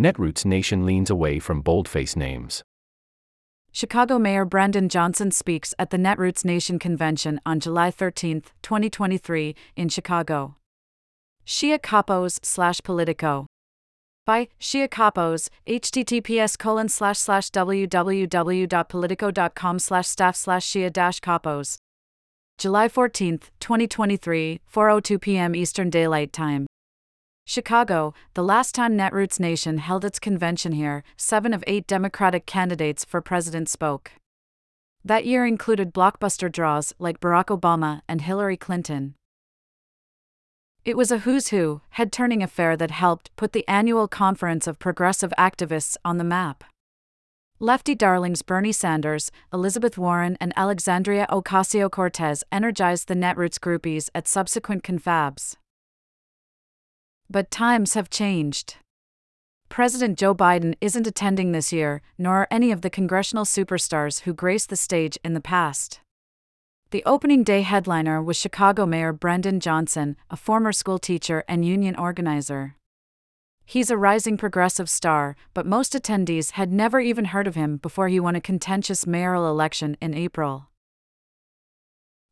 Netroots Nation leans away from boldface names. Chicago Mayor Brandon Johnson speaks at the Netroots Nation convention on July 13, 2023, in Chicago. Shia Kapos slash Politico. By Shia Kapos, https colon slash slash www.politico.com slash staff slash Shia dash Kapos. July 14, 2023, 4.02 p.m. Eastern Daylight Time. Chicago, the last time Netroots Nation held its convention here, seven of eight Democratic candidates for president spoke. That year included blockbuster draws like Barack Obama and Hillary Clinton. It was a who's who, head turning affair that helped put the annual conference of progressive activists on the map. Lefty darlings Bernie Sanders, Elizabeth Warren, and Alexandria Ocasio Cortez energized the Netroots groupies at subsequent confabs. But times have changed. President Joe Biden isn't attending this year, nor are any of the congressional superstars who graced the stage in the past. The opening day headliner was Chicago Mayor Brandon Johnson, a former school teacher and union organizer. He's a rising progressive star, but most attendees had never even heard of him before he won a contentious mayoral election in April.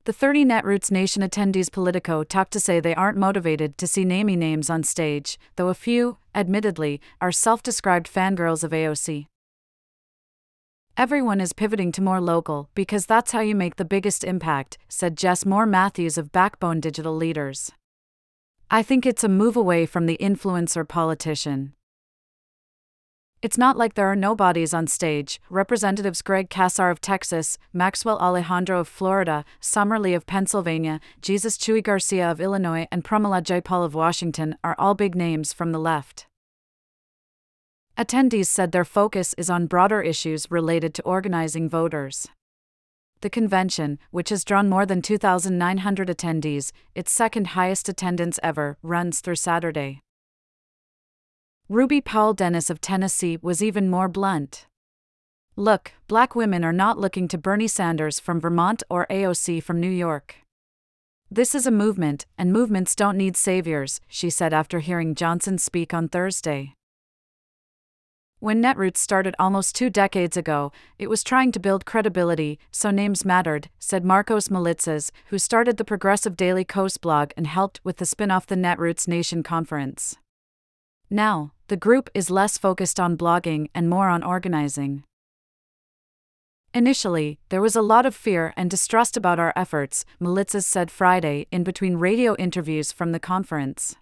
The 30 Netroots Nation attendees Politico talked to say they aren't motivated to see namey names on stage, though a few, admittedly, are self described fangirls of AOC. Everyone is pivoting to more local because that's how you make the biggest impact, said Jess Moore Matthews of Backbone Digital Leaders. I think it's a move away from the influencer politician. It's not like there are nobodies on stage. Representatives Greg Casar of Texas, Maxwell Alejandro of Florida, Summer Lee of Pennsylvania, Jesus Chuy Garcia of Illinois, and Pramila Jayapal of Washington are all big names from the left. Attendees said their focus is on broader issues related to organizing voters. The convention, which has drawn more than 2,900 attendees, its second highest attendance ever, runs through Saturday. Ruby Powell Dennis of Tennessee was even more blunt. Look, black women are not looking to Bernie Sanders from Vermont or AOC from New York. This is a movement, and movements don't need saviors, she said after hearing Johnson speak on Thursday. When Netroots started almost two decades ago, it was trying to build credibility, so names mattered, said Markos Moulitsas, who started the Progressive Daily Kos blog and helped with the spin off the Netroots Nation conference. Now, the group is less focused on blogging and more on organizing. Initially, there was a lot of fear and distrust about our efforts, Moulitsas said Friday in between radio interviews from the conference.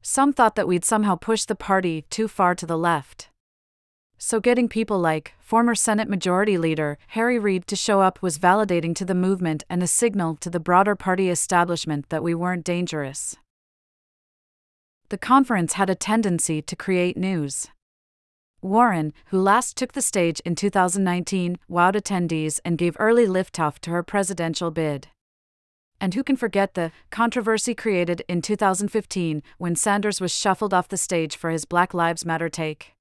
Some thought that we'd somehow push the party too far to the left. So, getting people like former Senate Majority Leader Harry Reid to show up was validating to the movement and a signal to the broader party establishment that we weren't dangerous the conference had a tendency to create news. Warren, who last took the stage in 2019, wowed attendees and gave early liftoff to her presidential bid. And who can forget the controversy created in 2015 when Sanders was shuffled off the stage for his Black Lives Matter take?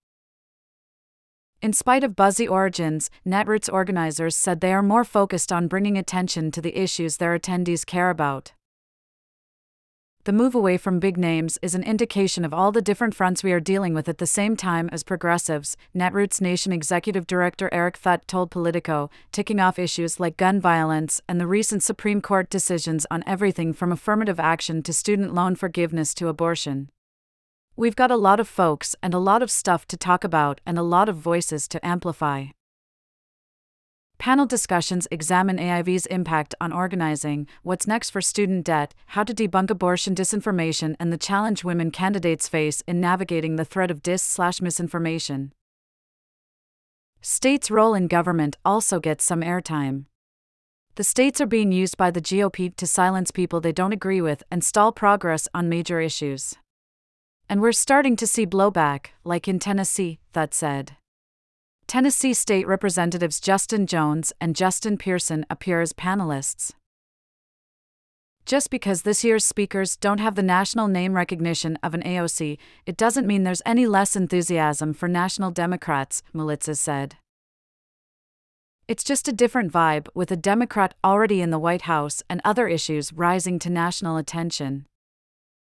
In spite of buzzy origins, Netroots organizers said they are more focused on bringing attention to the issues their attendees care about the move away from big names is an indication of all the different fronts we are dealing with at the same time as progressives, Netroots Nation Executive Director Eric Thutt told Politico, ticking off issues like gun violence and the recent Supreme Court decisions on everything from affirmative action to student loan forgiveness to abortion. We've got a lot of folks and a lot of stuff to talk about and a lot of voices to amplify. Panel discussions examine AIV's impact on organizing, what's next for student debt, how to debunk abortion disinformation, and the challenge women candidates face in navigating the threat of dis/misinformation. States' role in government also gets some airtime. The states are being used by the GOP to silence people they don't agree with and stall progress on major issues. And we're starting to see blowback, like in Tennessee, Thutt said. Tennessee State Representatives Justin Jones and Justin Pearson appear as panelists. Just because this year's speakers don't have the national name recognition of an AOC, it doesn't mean there's any less enthusiasm for national Democrats, Moulitsas said. It's just a different vibe, with a Democrat already in the White House and other issues rising to national attention.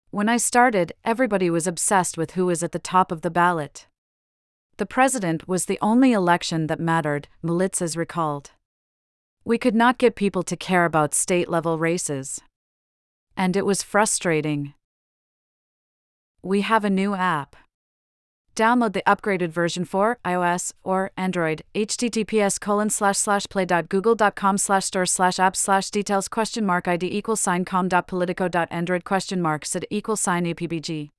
When I started, everybody was obsessed with who was at the top of the ballot. The president was the only election that mattered, Moulitsas recalled. We could not get people to care about state level races. And it was frustrating. We have a new app. Download the upgraded version for iOS or Android. https colon slash slash play.google.com slash store slash apps slash details question mark id equals sign com dot politico dot android question mark sid equals sign upbg.